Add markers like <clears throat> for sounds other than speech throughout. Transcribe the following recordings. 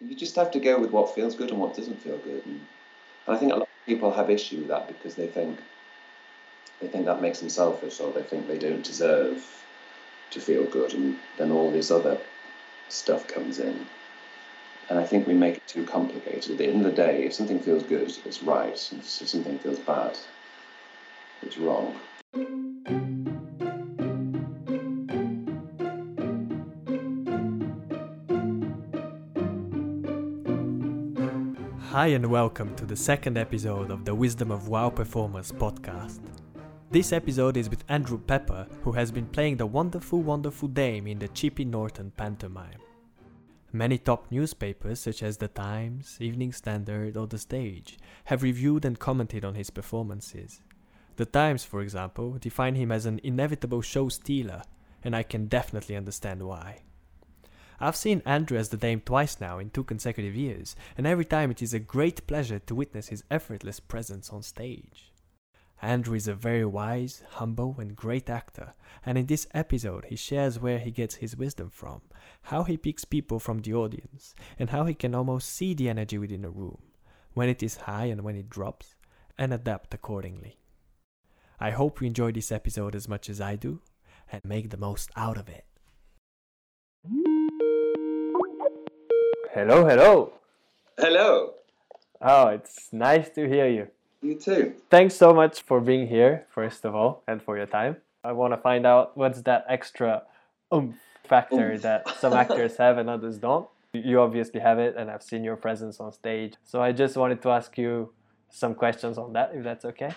you just have to go with what feels good and what doesn't feel good. And, I think a lot of people have issue with that because they think they think that makes them selfish or they think they don't deserve to feel good and then all this other stuff comes in. And I think we make it too complicated. At the end of the day, if something feels good, it's right. If something feels bad, it's wrong. Hi, and welcome to the second episode of the Wisdom of WoW Performers podcast. This episode is with Andrew Pepper, who has been playing the wonderful, wonderful dame in the Chipping Norton pantomime. Many top newspapers, such as The Times, Evening Standard, or The Stage, have reviewed and commented on his performances. The Times, for example, define him as an inevitable show stealer, and I can definitely understand why. I've seen Andrew as the Dame twice now in two consecutive years, and every time it is a great pleasure to witness his effortless presence on stage. Andrew is a very wise, humble, and great actor, and in this episode he shares where he gets his wisdom from, how he picks people from the audience, and how he can almost see the energy within a room, when it is high and when it drops, and adapt accordingly. I hope you enjoy this episode as much as I do, and make the most out of it. Hello, hello. Hello. Oh, it's nice to hear you. You too. Thanks so much for being here, first of all, and for your time. I want to find out what's that extra oomph factor Oomph. that some actors <laughs> have and others don't. You obviously have it, and I've seen your presence on stage. So I just wanted to ask you some questions on that, if that's okay.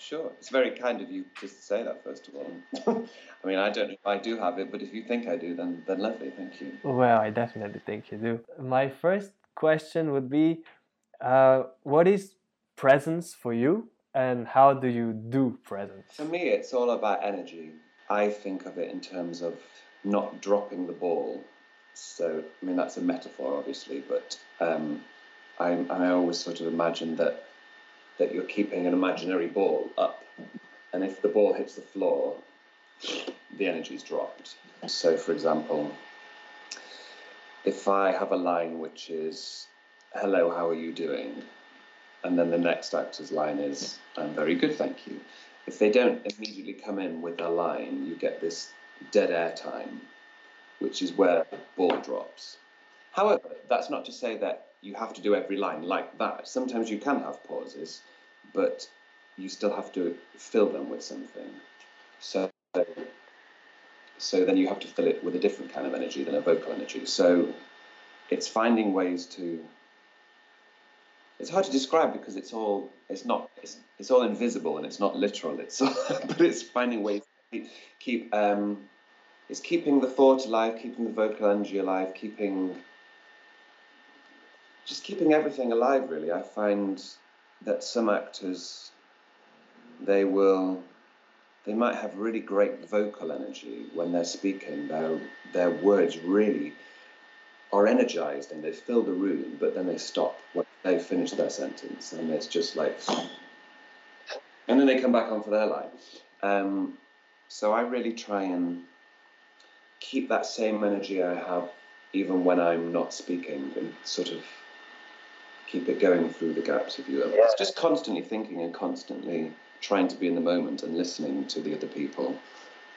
Sure. It's very kind of you just to say that, first of all. <laughs> I mean, I don't know if I do have it, but if you think I do, then, then lovely. Thank you. Well, I definitely think you do. My first question would be uh, what is presence for you, and how do you do presence? For me, it's all about energy. I think of it in terms of not dropping the ball. So, I mean, that's a metaphor, obviously, but um, I, I always sort of imagine that that you're keeping an imaginary ball up, and if the ball hits the floor, the energy's dropped. So, for example, if I have a line which is "Hello, how are you doing?" and then the next actor's line is "I'm very good, thank you." If they don't immediately come in with a line, you get this dead air time, which is where the ball drops. However, that's not to say that you have to do every line like that. Sometimes you can have pauses, but you still have to fill them with something. So, so then you have to fill it with a different kind of energy than a vocal energy. So, it's finding ways to. It's hard to describe because it's all it's not it's, it's all invisible and it's not literal. It's <laughs> but it's finding ways to keep, keep um, it's keeping the thought alive, keeping the vocal energy alive, keeping just keeping everything alive really. I find that some actors they will they might have really great vocal energy when they're speaking. Their their words really are energized and they fill the room but then they stop when they finish their sentence and it's just like and then they come back on for their line. Um, so i really try and keep that same energy i have even when i'm not speaking and sort of keep it going through the gaps, if you will. It's just constantly thinking and constantly trying to be in the moment and listening to the other people.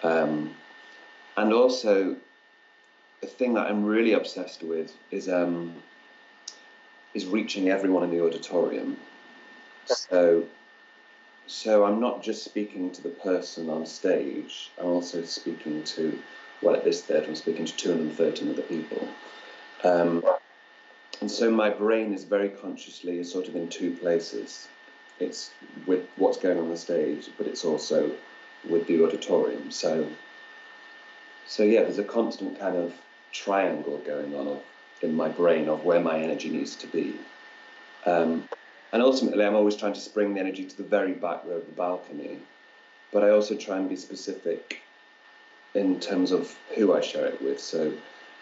Um, and also, the thing that I'm really obsessed with is um, is reaching everyone in the auditorium. So, so I'm not just speaking to the person on stage. I'm also speaking to, well, at this theatre, I'm speaking to 213 other people. Um, and so my brain is very consciously sort of in two places. It's with what's going on the stage, but it's also with the auditorium. So, so yeah, there's a constant kind of triangle going on in my brain of where my energy needs to be. Um, and ultimately, I'm always trying to spring the energy to the very back row of the balcony, but I also try and be specific in terms of who I share it with. So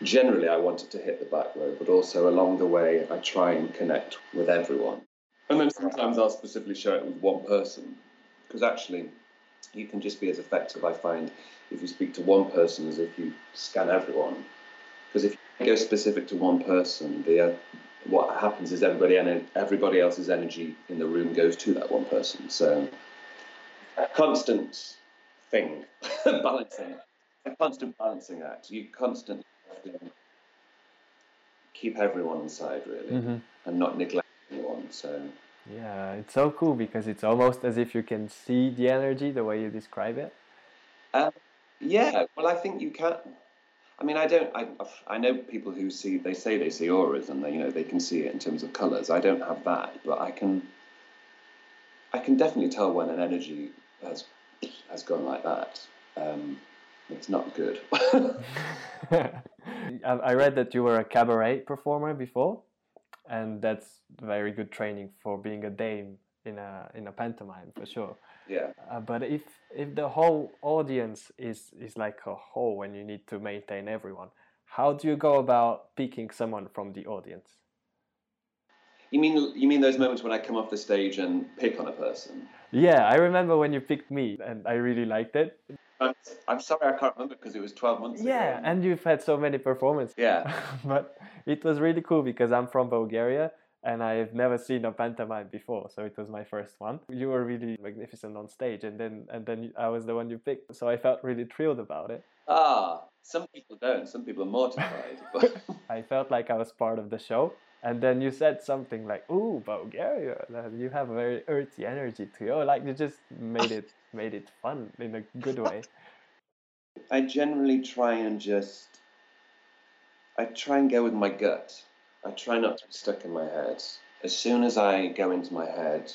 generally I wanted to hit the back row, but also along the way I try and connect with everyone. And then sometimes I'll specifically share it with one person, because actually you can just be as effective, I find, if you speak to one person as if you scan everyone. Because if you go specific to one person, the uh, what happens is everybody everybody else's energy in the room goes to that one person. So a constant thing, <laughs> balancing, a constant balancing act. You constantly keep everyone inside really, Mm-hmm. and not neglect anyone. So Yeah, it's so cool because it's almost as if you can see the energy the way you describe it. yeah, well, I think you can. I mean, I don't. I I know people who see. They say they see auras, and they you know they can see it in terms of colors. I don't have that, but I can. I can definitely tell when an energy has has gone like that. Um, it's not good. <laughs> <laughs> <laughs> I I read that you were a cabaret performer before, and that's very good training for being a dame in a in a pantomime for sure. yeah. Uh, but if if the whole audience is is like a whole and you need to maintain everyone, how do you go about picking someone from the audience? You mean you mean those moments when I come off the stage and pick on a person? Yeah, I remember when you picked me, and I really liked it. I'm, I'm sorry, I can't remember because it was 12 months ago. Yeah, ago. and you've had so many performances. Yeah. <laughs> but it was really cool because I'm from Bulgaria and I've never seen a pantomime before, so it was my first one. You were really magnificent on stage, and then and then I was the one you picked, so I felt really thrilled about it. Ah, some people don't. Some people are mortified. <laughs> But I felt like I was part of the show. And then you said something like, "Ooh, Bulgaria! You have a very earthy energy to you." Like you just made it made it fun in a good way. I generally try and just. I try and go with my gut. I try not to be stuck in my head. As soon as I go into my head,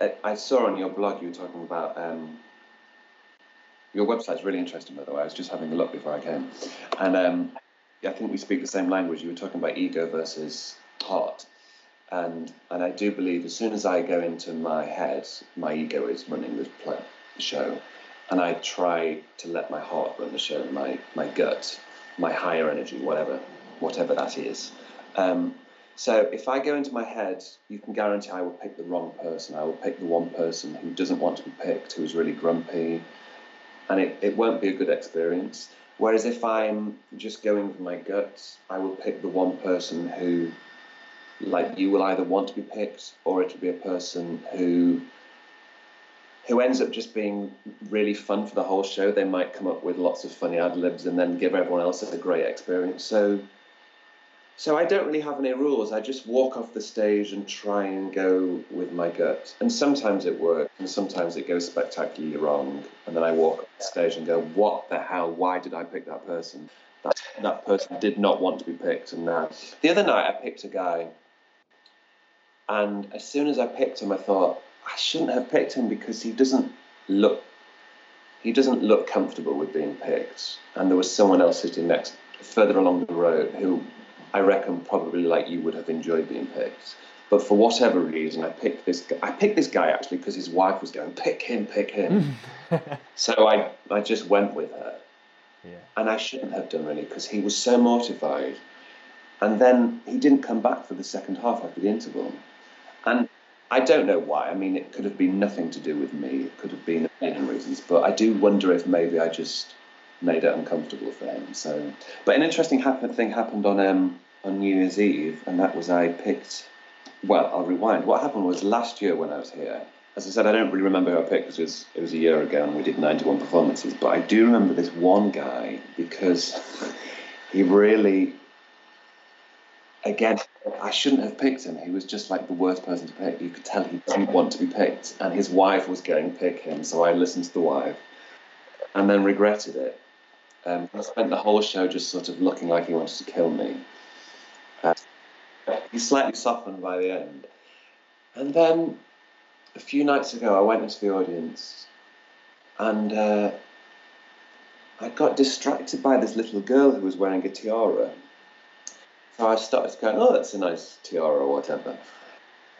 I, I saw on your blog you were talking about. Um, your website's really interesting, by the way. I was just having a look before I came, and um, I think we speak the same language. You were talking about ego versus heart, and and I do believe as soon as I go into my head, my ego is running the play, the show, and I try to let my heart run the show, my my gut, my higher energy, whatever whatever that is. Um, so if I go into my head, you can guarantee I will pick the wrong person. I will pick the one person who doesn't want to be picked, who is really grumpy, and it, it won't be a good experience. Whereas if I'm just going with my gut, I will pick the one person who, like you, will either want to be picked or it'll be a person who who ends up just being really fun for the whole show. They might come up with lots of funny ad libs and then give everyone else a great experience. So so I don't really have any rules. I just walk off the stage and try and go with my gut. And sometimes it works, and sometimes it goes spectacularly wrong. And then I walk off the stage and go, "What the hell? Why did I pick that person? That that person did not want to be picked." And now, the other night, I picked a guy, and as soon as I picked him, I thought I shouldn't have picked him because he doesn't look he doesn't look comfortable with being picked. And there was someone else sitting next further along the road who I reckon probably like you would have enjoyed being picked. But for whatever reason, I picked this. Guy. I picked this guy actually because his wife was going, "Pick him, pick him." <laughs> so I, I just went with her, yeah. and I shouldn't have done really because he was so mortified. And then he didn't come back for the second half after the interval, and I don't know why. I mean, it could have been nothing to do with me. It could have been a million reasons. But I do wonder if maybe I just made it uncomfortable for him. So, but an interesting happen- thing happened on um, on New Year's Eve, and that was I picked. Well, I'll rewind. What happened was last year when I was here. As I said, I don't really remember who I picked because it was, it was a year ago and we did 91 performances. But I do remember this one guy because <laughs> he really, again, I shouldn't have picked him. He was just like the worst person to pick. You could tell he didn't want to be picked, and his wife was going to pick him. So I listened to the wife, and then regretted it. Um, he spent the whole show just sort of looking like he wanted to kill me. He slightly softened by the end, and then a few nights ago, I went into the audience, and uh, I got distracted by this little girl who was wearing a tiara. So I started going, oh, that's a nice tiara or whatever.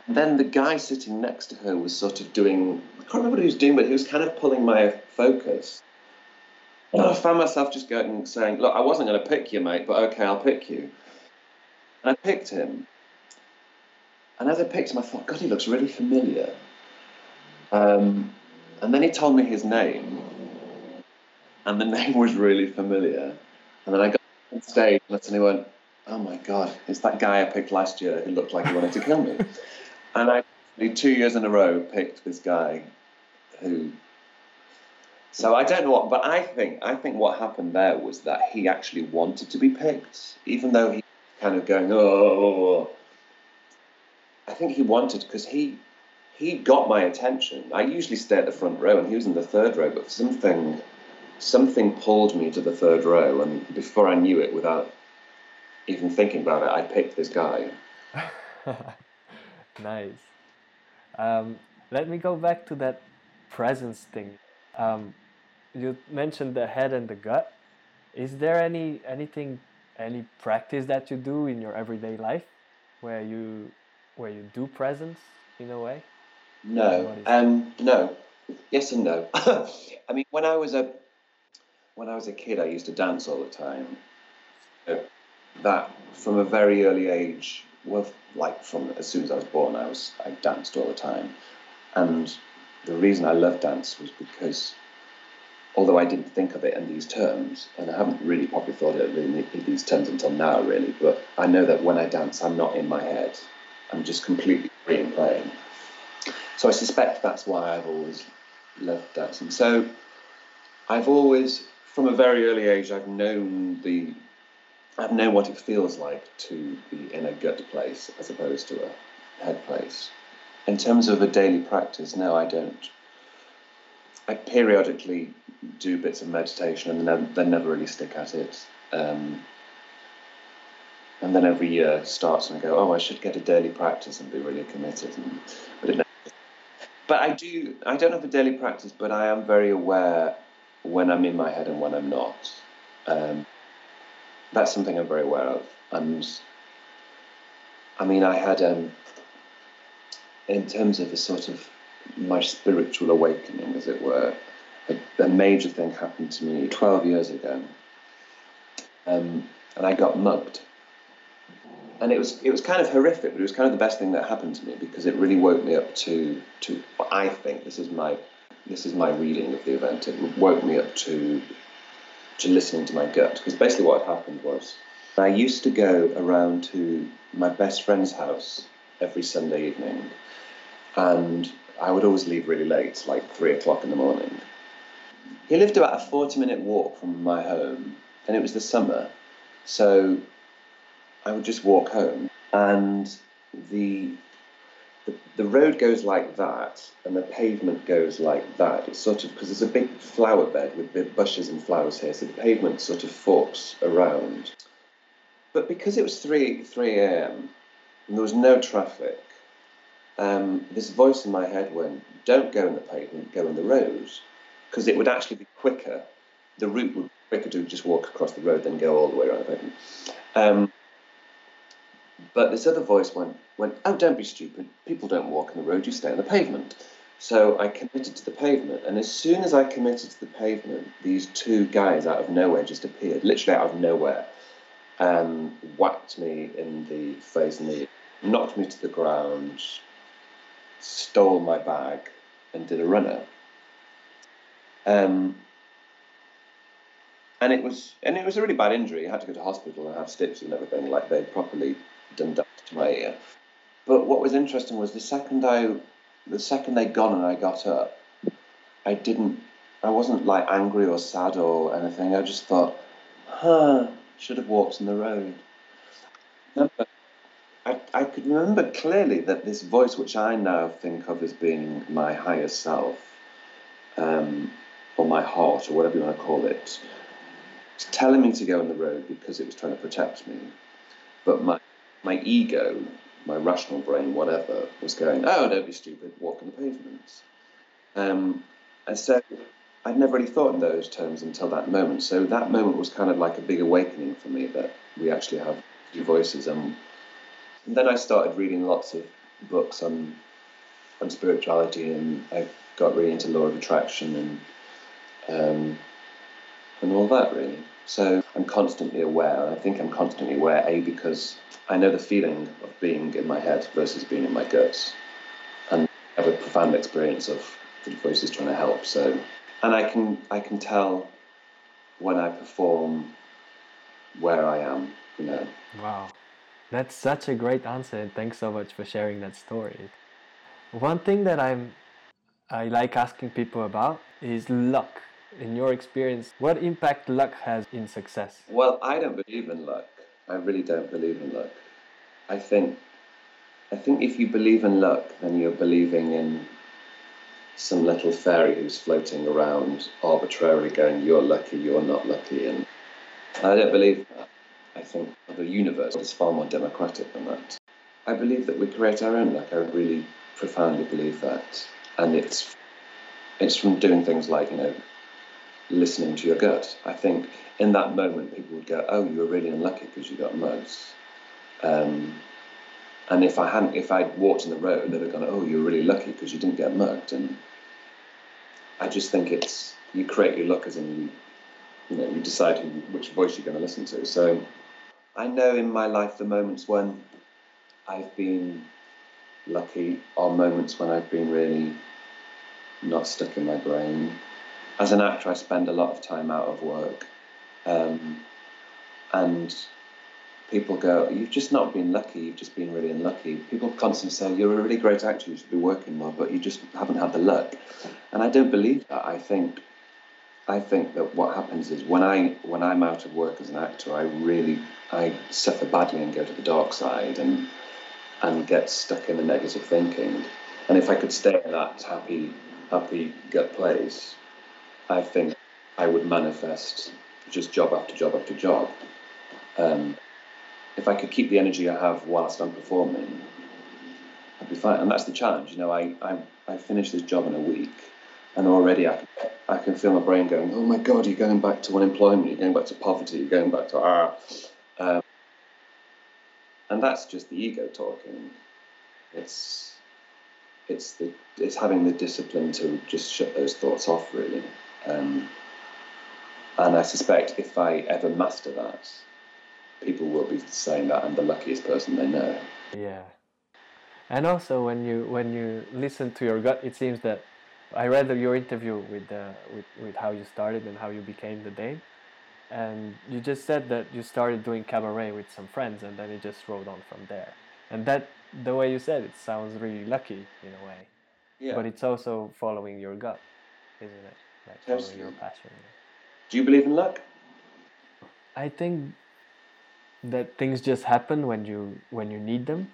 And then the guy sitting next to her was sort of doing, I can't remember what he was doing, but he was kind of pulling my focus. And I found myself just going, saying, look, I wasn't going to pick you, mate, but okay, I'll pick you. And I picked him. And as I picked him, I thought, God, he looks really familiar. Um, and then he told me his name, and the <laughs> name was really familiar. And then I got on stage and I suddenly went, oh my God, it's that guy I picked last year who looked like he wanted to kill me. <laughs> and I, two years in a row, picked this guy who. So I don't know what, but I think I think what happened there was that he actually wanted to be picked, even though he kind of going, oh. I think he wanted because he he got my attention. I usually stay at the front row, and he was in the third row, but something something pulled me to the third row, and before I knew it, without even thinking about it, I picked this guy. <laughs> nice. Um, let me go back to that presence thing. Um, you mentioned the head and the gut. Is there any anything, any practice that you do in your everyday life where you where you do presence in a way? No, um, no, yes and no. <laughs> I mean, when I was a when I was a kid, I used to dance all the time. That from a very early age, well, like from as soon as I was born, I was I danced all the time, and the reason I loved dance was because although I didn't think of it in these terms, and I haven't really probably thought of it in these terms until now, really, but I know that when I dance, I'm not in my head. I'm just completely free and playing. So I suspect that's why I've always loved dancing. So I've always, from a very early age, I've known the, I've known what it feels like to be in a gut place as opposed to a head place. In terms of a daily practice, no, I don't. I periodically do bits of meditation and then, never really stick at it. Um, and then every year starts and I go, oh, I should get a daily practice and be really committed. And, but it but I do. I don't have a daily practice, but I am very aware when I'm in my head and when I'm not. Um, that's something I'm very aware of. And I mean, I had, um, in terms of a sort of my spiritual awakening, as it were, a, a major thing happened to me 12 years ago. Um, and I got mugged and it was it was kind of horrific, but it was kind of the best thing that happened to me because it really woke me up to to I think this is my this is my reading of the event. It woke me up to to listening to my gut because basically what had happened was I used to go around to my best friend's house every Sunday evening, and I would always leave really late, like three o'clock in the morning. He lived about a forty minute walk from my home, and it was the summer, so I would just walk home, and the, the the road goes like that, and the pavement goes like that. It's sort of because there's a big flower bed with big bushes and flowers here, so the pavement sort of forks around. But because it was three three a.m. and there was no traffic, um, this voice in my head went, "Don't go in the pavement, go in the road," because it would actually be quicker. The route would be quicker to just walk across the road than go all the way around the. Um, but this other voice went, went, oh, don't be stupid. People don't walk on the road, you stay on the pavement. So I committed to the pavement. And as soon as I committed to the pavement, these two guys out of nowhere just appeared, literally out of nowhere, and whacked me in the face and knocked me to the ground, stole my bag, and did a runner. Um, and it was and it was a really bad injury. I had to go to hospital and have stitches and everything. Like they'd properly done that to my ear. But what was interesting was the second I, the second they'd gone and I got up, I didn't, I wasn't like angry or sad or anything. I just thought, huh, should have walked in the road. Remember, I, I could remember clearly that this voice, which I now think of as being my higher self, um, or my heart, or whatever you want to call it, telling me to go on the road because it was trying to protect me. But my my ego, my rational brain, whatever, was going, oh, don't be stupid, walk on the pavements. Um, and so I'd never really thought in those terms until that moment. So that moment was kind of like a big awakening for me that we actually have two voices. And, and then I started reading lots of books on on spirituality, and I got really into law of attraction and um, and all that really. So I'm constantly aware. I think I'm constantly aware, A, because I know the feeling of being in my head versus being in my guts. And I have a profound experience of the voices trying to help. So, and I can, I can tell when I perform where I am. You know. Wow, that's such a great answer, and thanks so much for sharing that story. One thing that I'm I like asking people about is luck. In your experience, what impact luck has in success? Well, I don't believe in luck. I really don't believe in luck. I think I think if you believe in luck, then you're believing in some little fairy who's floating around arbitrarily going, You're lucky, you're not lucky and I don't believe that. I think the universe is far more democratic than that. I believe that we create our own luck. I really profoundly believe that. And it's it's from doing things like, you know, listening to your gut. I think in that moment people would go, "Oh, you were really unlucky because you got mugs." Um, and if I hadn't, if I'd walked in the road, they'd have gone, "Oh, you're really lucky because you didn't get mugged." And I just think it's you create your luck as in you, know, you decide who, which voice you're going to listen to. So I know in my life the moments when I've been lucky are moments when I've been really not stuck in my brain. As an actor, I spend a lot of time out of work. Um, and people go, You've just not been lucky, you've just been really unlucky. People constantly say, You're a really great actor, you should be working more, but you just haven't had the luck. And I don't believe that. I think I think that what happens is when I when I'm out of work as an actor, I really I suffer badly and go to the dark side and and get stuck in the negative thinking. And if I could stay in that happy happy gut place, I think I would manifest just job after job after job. Um, if I could keep the energy I have whilst I'm performing, I'd be fine. And that's the challenge. You know, I I, I finish this job in a week, and already I, I can feel my brain going, oh my God, you're going back to unemployment, you're going back to poverty, you're going back to ah. Um, and that's just the ego talking. It's it's the it's having the discipline to just shut those thoughts off, really. Um, and I suspect if I ever master that, people will be saying that I'm the luckiest person they know. Yeah. And also, when you when you listen to your gut, it seems that I read your interview with, uh, with with how you started and how you became the Dame, and you just said that you started doing cabaret with some friends, and then it just rolled on from there. And that the way you said it sounds really lucky in a way. Yeah. But it's also following your gut, isn't it? Following your passion. Do you believe in luck? I think that things just happen when you when you need them.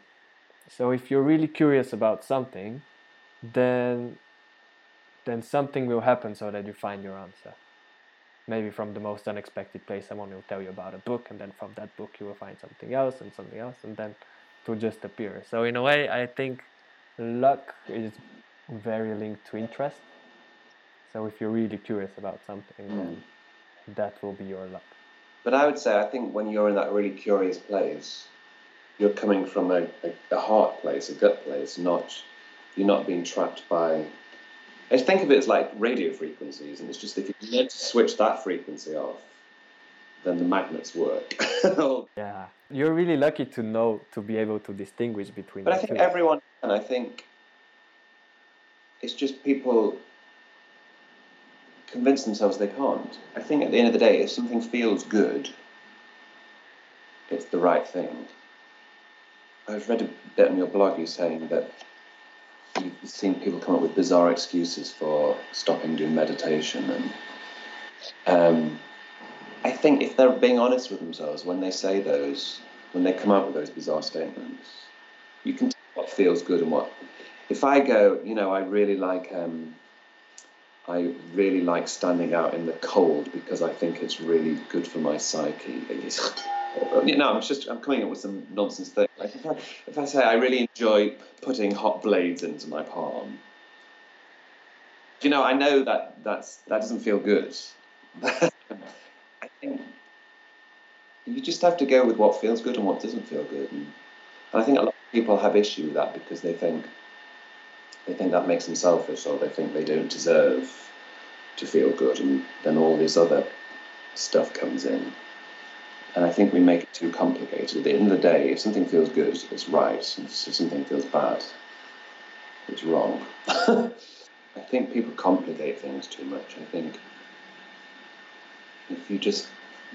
So if you're really curious about something, then then something will happen so that you find your answer. Maybe from the most unexpected place, someone will tell you about a book, and then from that book you will find something else and something else, and then to just appear. So in a way, I think luck is very linked to interest. So if you're really curious about something, mm. then that will be your luck. But I would say, I think when you're in that really curious place, you're coming from a, a, a heart place, a gut place, not you're not being trapped by. I think of it as like radio frequencies, and it's just if you need to switch that frequency off, then the magnets work. <laughs> yeah, you're really lucky to know to be able to distinguish between. But I think two. everyone, and I think it's just people convince themselves they can't. I think at the end of the day, if something feels good, it's the right thing. I've read a bit on your blog you saying that you've seen people come up with bizarre excuses for stopping doing meditation and um, I think if they're being honest with themselves when they say those, when they come out with those bizarre statements, you can tell what feels good and what. If I go, you know, I really like, um, I really like standing out in the cold because I think it's really good for my psyche. <laughs> you know, I'm just I'm coming up with some nonsense thing. Like if I, if I say I really enjoy putting hot blades into my palm, you know, I know that that's that doesn't feel good. <laughs> I think you just have to go with what feels good and what doesn't feel good. And, and I think a lot of people have issue with that because they think they think that makes them selfish or they think they don't deserve to feel good and then all this other stuff comes in. And I think we make it too complicated. At the end of the day, if something feels good, it's right. If something feels bad, it's wrong. <laughs> I think people complicate things too much. I think if you just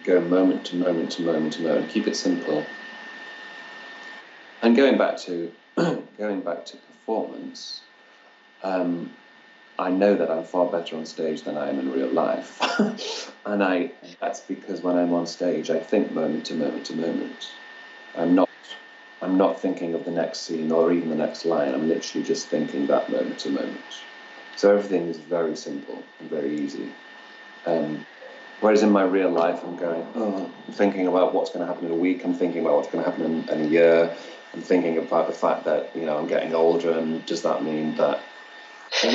go moment to moment to moment to moment. Keep it simple. And going back to <clears throat> going back to performance, um, I know that I'm far better on stage than I am in real life, <laughs> and I that's because when I'm on stage, I think moment to moment to moment. I'm not I'm not thinking of the next scene or even the next line. I'm literally just thinking that moment to moment. So everything is very simple and very easy. Um, whereas in my real life, I'm going, oh, I'm thinking about what's going to happen in a week. I'm thinking about what's going to happen in, in a year. I'm thinking about the fact that you know I'm getting older, and does that mean that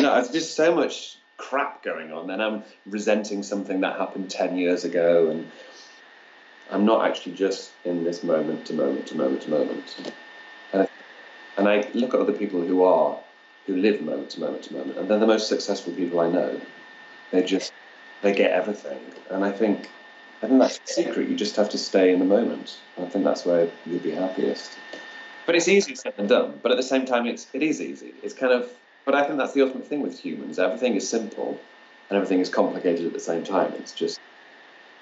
know, there's just so much crap going on, and I'm resenting something that happened ten years ago, and I'm not actually just in this moment to moment to moment to moment. And I, and I look at other people who are, who live moment to moment to moment, and they're the most successful people I know. They just, they get everything, and I think, I think that's the secret. You just have to stay in the moment. I think that's where you'll be happiest. But it's easy said than done. But at the same time, it's it is easy. It's kind of. But I think that's the ultimate thing with humans. Everything is simple, and everything is complicated at the same time. It's just.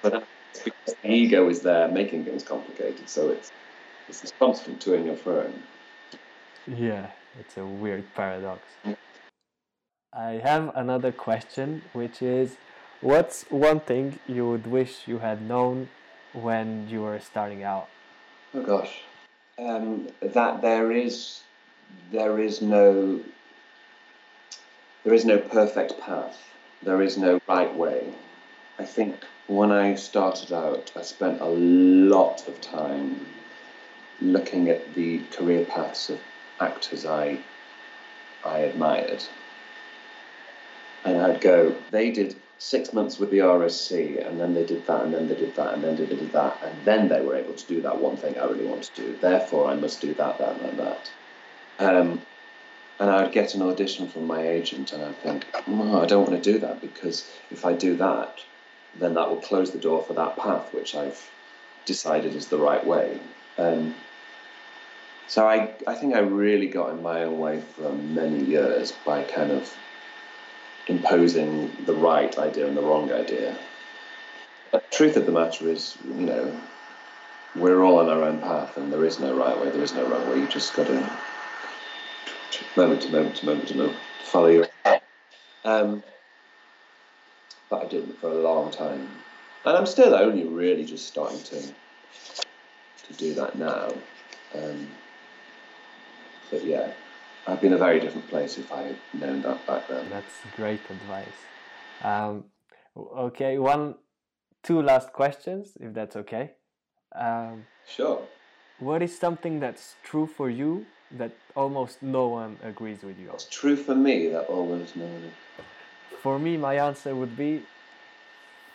But it's because the ego is there making things complicated. So it's it's this constant toing and froing. Yeah, it's a weird paradox. I have another question, which is, what's one thing you would wish you had known when you were starting out? Oh gosh, um, that there is there is no there is no perfect path. There is no right way. I think when I started out, I spent a lot of time looking at the career paths of actors I I admired. And I'd go, they did six months with the RSC, and then they did that, and then they did that, and then they did that, and then they were able to do that one thing I really want to do. Therefore, I must do that, that, and that. Um, and I'd get an audition from my agent, and I'd think, no, I don't want to do that because if I do that, then that will close the door for that path, which I've decided is the right way. Um, so I, I think I really got in my own way for many years by kind of imposing the right idea and the wrong idea. The truth of the matter is, you know, we're all on our own path, and there is no right way, there is no wrong way. You just got to moment to moment to moment to moment follow your. Um, but I didn't for a long time, and I'm still only really just starting to to do that now. Um, but yeah, I'd be in a very different place if I had known that back then. That's great advice. Um, okay, one, two last questions, if that's okay. Um, Sure. what is something that's true for you that almost no one agrees with you on? It's true for me that always no one. For me, my answer would be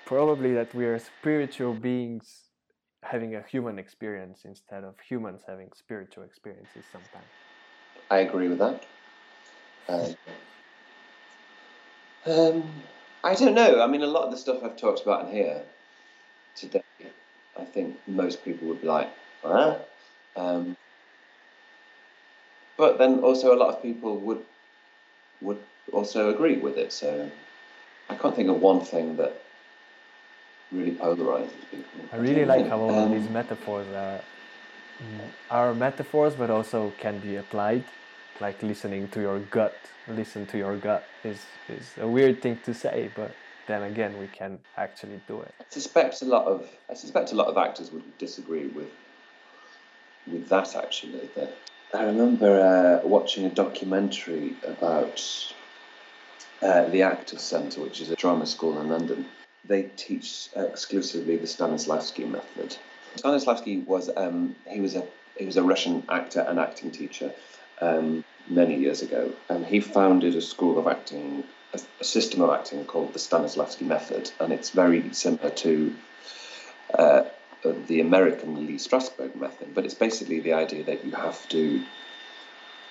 probably that we are spiritual beings having a human experience instead of humans having spiritual experiences sometimes. I agree with that. Um, um, I don't know. I mean, a lot of the stuff I've talked about in here today, I think most people would be like, huh? Um, but then also a lot of people would would also agree with it. So I can't think of one thing that really polarizes people. I really like how all Um, these metaphors are, mm, are metaphors, but also can be applied. Like listening to your gut, listen to your gut is, is a weird thing to say, but then again, we can actually do it. I suspect a lot of I suspect a lot of actors would disagree with with that actually. That I remember uh, watching a documentary about uh, the Actors Centre, which is a drama school in London. They teach exclusively the Stanislavski method. Stanislavski was um, he was a he was a Russian actor and acting teacher um, many years ago, and he founded a school of acting, a, a system of acting called the Stanislavski method, and it's very similar to uh, Uh, the American Lee Strasberg method, but it's basically the idea that you have to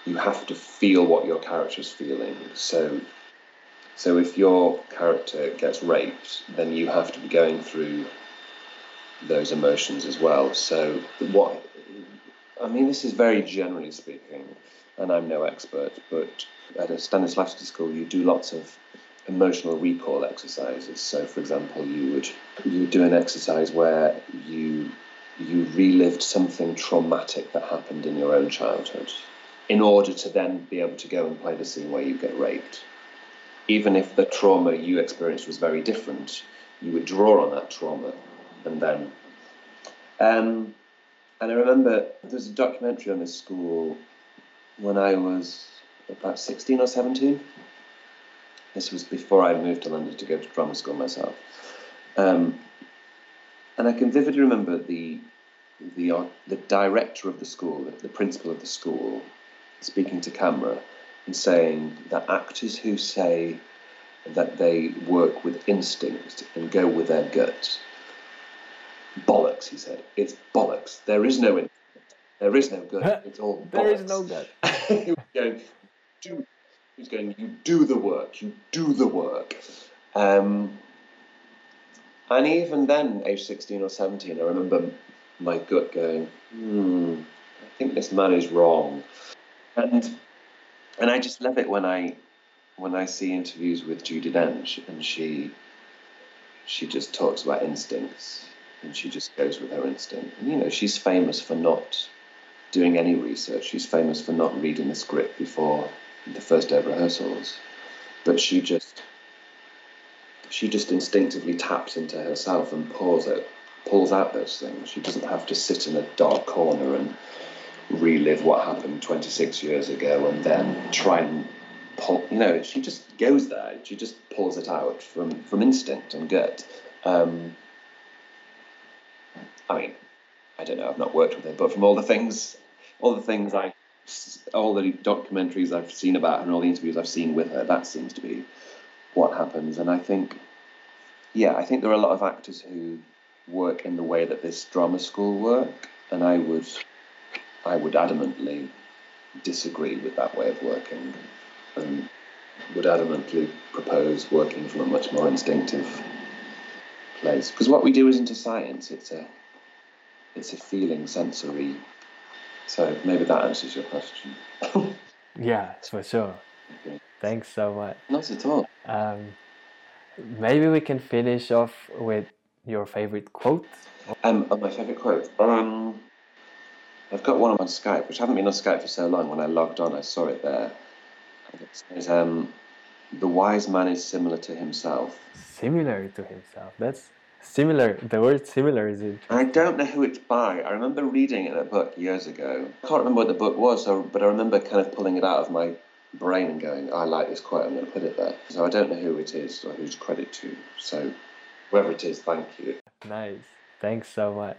you have to feel what your character is feeling. So, so if your character gets raped, then you have to be going through those emotions as well. So, what I mean, this is very generally speaking, and I'm no expert, but at a Stanislavski school, you do lots of emotional recall exercises. So, for example, you would you would do an exercise where you you relived something traumatic that happened in your own childhood in order to then be able to go and play the scene where you get raped. Even if the trauma you experienced was very different, you would draw on that trauma and then. Um, and I remember there was a documentary on this school when I was about 16 or 17. This was before I moved to London to go to drama school myself. Um, and I can vividly remember the the uh, the director of the school, the, principal of the school, speaking to camera and saying that actors who say that they work with instinct and go with their gut, bollocks. He said, "It's bollocks. There is no instinct. There is no gut. <laughs> It's all bollocks." there is no gut. he was going, do, he was going, you do the work, you do the work. Um, and even then, age 16 or 17, I remember my gut going, hmm, I think this man is wrong. And and I just love it when I when I see interviews with Judi Dench and she she just talks about instincts and she just goes with her instinct. And you know, she's famous for not doing any research. She's famous for not reading the script before the first day of rehearsals. But she just she just instinctively taps into herself and pulls it pulls out those things. She doesn't have to sit in a dark corner and relive what happened 26 years ago and then try and pull. Know, she just goes there. She just pulls it out from from instinct and gut. Um, I mean, I don't know. I've not worked with her, but from all the things, all the things I, all the documentaries I've seen about her and all the interviews I've seen with her, that seems to be what happens. And I think, yeah, I think there are a lot of actors who work in the way that this drama school work, and I would, I would adamantly disagree with that way of working, and would adamantly propose working from a much more instinctive place. Because what we do isn't a science; it's a, it's a feeling, sensory. So maybe that answers your question. <laughs> Yeah, for sure. Okay. Thanks so much. Not at all. Um, maybe we can finish off with your favorite quote. Um, oh, my favourite quote. Um, I've got one on Skype, which I haven't been on Skype for so long. When I logged on, I saw it there. And it says, um, "The wise man is similar to himself." Similar to himself. That's similar. The word similar is it? I don't know who it's by. I remember reading it in a book years ago. I can't remember what the book was, but I remember kind of pulling it out of my brain and going, "I like this quote. I'm going to put it there." So I don't know who it is or whose credit to. So whoever it is, thank you. Nice. Thanks so much.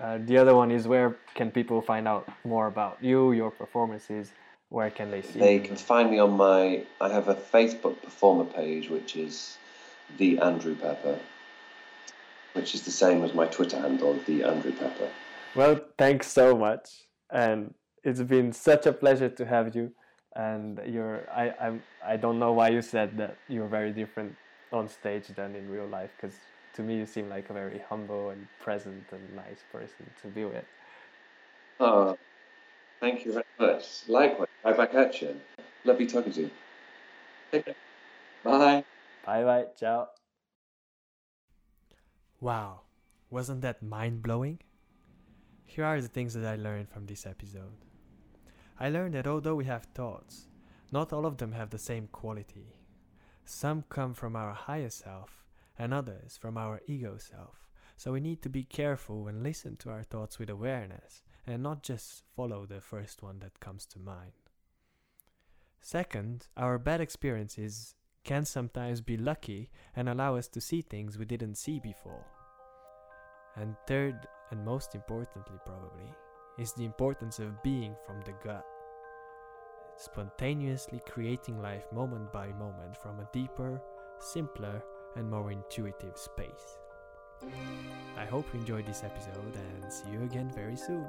Uh, the other one is where can people find out more about you, your performances? Where can they see They you? can find me on my. I have a Facebook performer page, which is the Andrew Pepper, which is the same as my Twitter handle, the Andrew Pepper. Well, thanks so much, and it's been such a pleasure to have you. And you're, I, I'm, I don't know why you said that you're very different on stage than in real life, because to me you seem like a very humble and present and nice person to be with. Oh, thank you very much. Likewise. Right back at you. Lovely talking to you. Take care. Bye. Bye bye, ciao. Wow, wasn't that mind blowing? Here are the things that I learned from this episode. I learned that although we have thoughts, not all of them have the same quality. Some come from our higher self, and others from our ego self. So we need to be careful and listen to our thoughts with awareness, and not just follow the first one that comes to mind. Second, our bad experiences can sometimes be lucky and allow us to see things we didn't see before. And third, and most importantly, probably, is the importance of being from the gut. Spontaneously creating life moment by moment from a deeper, simpler, and more intuitive space. I hope you enjoyed this episode and see you again very soon.